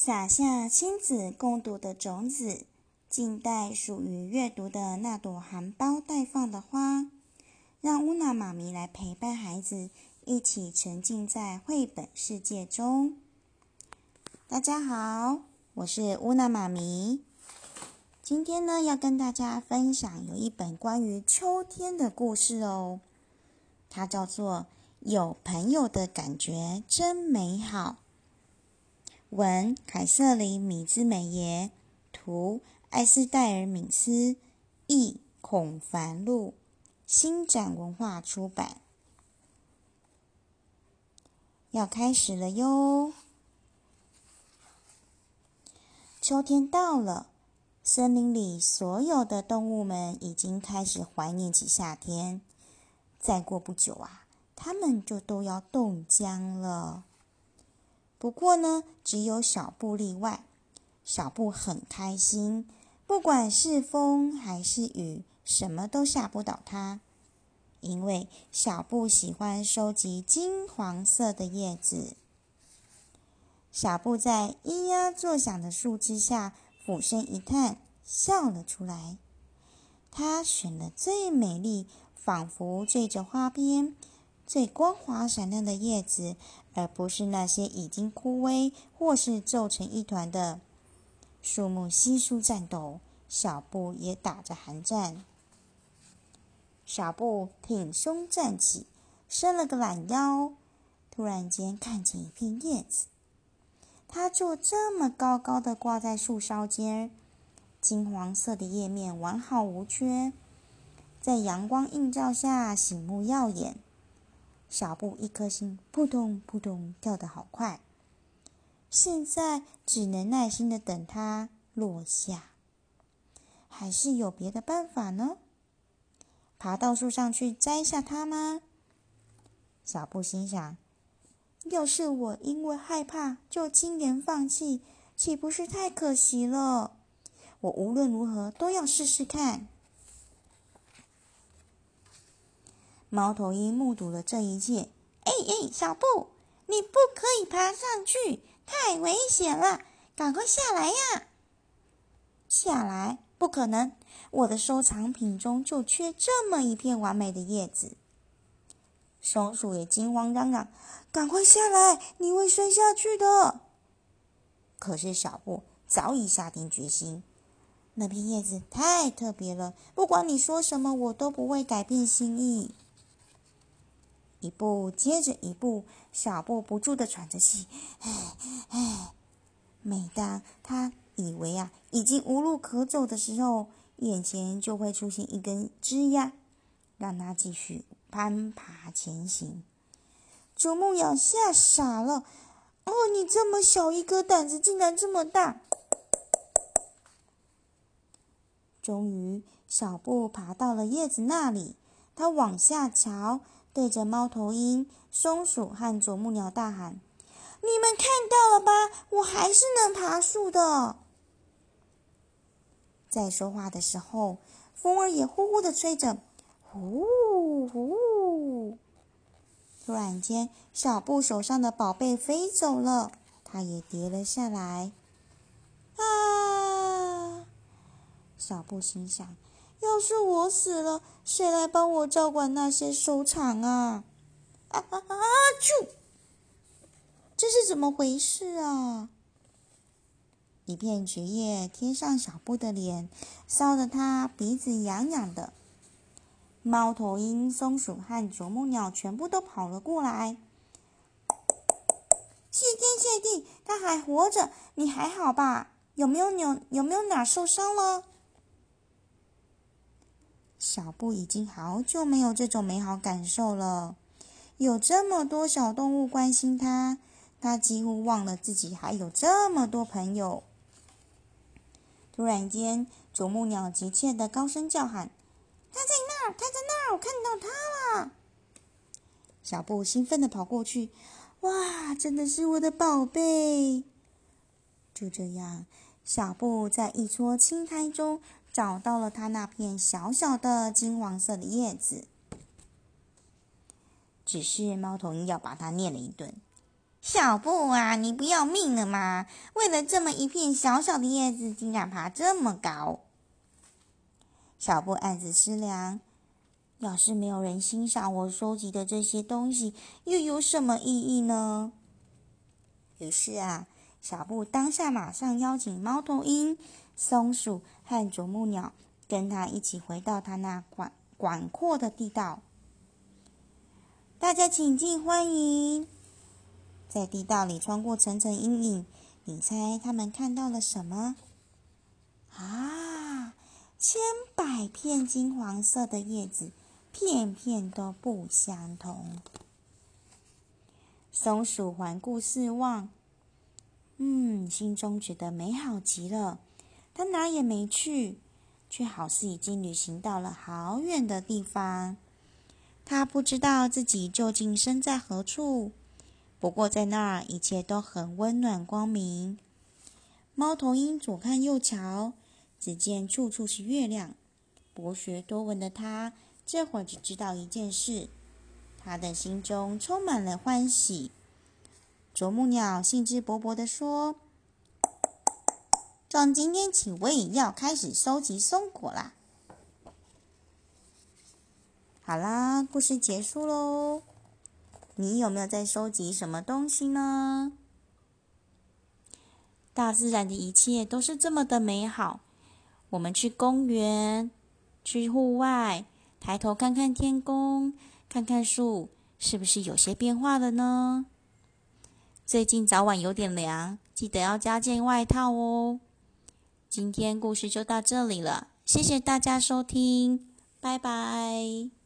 撒下亲子共读的种子，静待属于阅读的那朵含苞待放的花。让乌娜妈咪来陪伴孩子，一起沉浸在绘本世界中。大家好，我是乌娜妈咪。今天呢，要跟大家分享有一本关于秋天的故事哦。它叫做《有朋友的感觉真美好》。文：凯瑟琳·米兹美耶，图：艾斯戴尔·敏斯，译：孔凡露，新展文化出版。要开始了哟！秋天到了。森林里所有的动物们已经开始怀念起夏天。再过不久啊，它们就都要冻僵了。不过呢，只有小布例外。小布很开心，不管是风还是雨，什么都吓不倒它，因为小布喜欢收集金黄色的叶子。小布在咿呀作响的树枝下。俯身一探，笑了出来。他选了最美丽、仿佛缀着花边、最光滑闪亮的叶子，而不是那些已经枯萎或是皱成一团的树木。稀疏颤抖，小布也打着寒战。小布挺胸站起，伸了个懒腰，突然间看见一片叶子。它就这么高高的挂在树梢间，金黄色的叶面完好无缺，在阳光映照下醒目耀眼。小布一颗心扑通扑通跳得好快，现在只能耐心的等它落下。还是有别的办法呢？爬到树上去摘下它吗？小布心想。要是我因为害怕就轻言放弃，岂不是太可惜了？我无论如何都要试试看。猫头鹰目睹了这一切，哎哎，小布，你不可以爬上去，太危险了，赶快下来呀！下来？不可能，我的收藏品中就缺这么一片完美的叶子。松鼠也惊慌嚷嚷：“赶快下来，你会摔下去的！”可是小布早已下定决心，那片叶子太特别了，不管你说什么，我都不会改变心意。一步接着一步，小布不住的喘着气，唉唉。每当他以为啊已经无路可走的时候，眼前就会出现一根枝桠，让他继续。攀爬前行，啄木鸟吓傻了。哦，你这么小一颗，胆子竟然这么大！终于，小布爬到了叶子那里，他往下瞧，对着猫头鹰、松鼠和啄木鸟大喊：“你们看到了吧？我还是能爬树的！”在说话的时候，风儿也呼呼的吹着。呼呼！突然间，小布手上的宝贝飞走了，它也跌了下来。啊！小布心想：要是我死了，谁来帮我照管那些收藏啊？啊啊啊！啾！这是怎么回事啊？一片菊叶贴上小布的脸，烧得他鼻子痒痒的。猫头鹰、松鼠和啄木鸟全部都跑了过来。谢天谢地，它还活着！你还好吧？有没有扭？有没有哪受伤了？小布已经好久没有这种美好感受了。有这么多小动物关心他，他几乎忘了自己还有这么多朋友。突然间，啄木鸟急切的高声叫喊。他在那儿，他在那儿，我看到他了。小布兴奋的跑过去，哇，真的是我的宝贝！就这样，小布在一撮青苔中找到了他那片小小的金黄色的叶子。只是猫头鹰要把它念了一顿。小布啊，你不要命了吗？为了这么一片小小的叶子，竟然爬这么高！小布暗自思量：要是没有人欣赏我收集的这些东西，又有什么意义呢？于是啊，小布当下马上邀请猫头鹰、松鼠和啄木鸟跟他一起回到他那广广阔的地道。大家请进，欢迎！在地道里穿过层层阴影，你猜他们看到了什么？啊，千百片金黄色的叶子，片片都不相同。松鼠环顾四望，嗯，心中觉得美好极了。它哪也没去，却好似已经旅行到了好远的地方。他不知道自己究竟身在何处，不过在那儿一切都很温暖光明。猫头鹰左看右瞧，只见处处是月亮。博学多闻的他，这会儿只知道一件事，他的心中充满了欢喜。啄木鸟兴致勃勃地说：“从今天起，我也要开始收集松果啦！”好啦，故事结束喽。你有没有在收集什么东西呢？大自然的一切都是这么的美好。我们去公园，去户外，抬头看看天空，看看树，是不是有些变化了呢？最近早晚有点凉，记得要加件外套哦。今天故事就到这里了，谢谢大家收听，拜拜。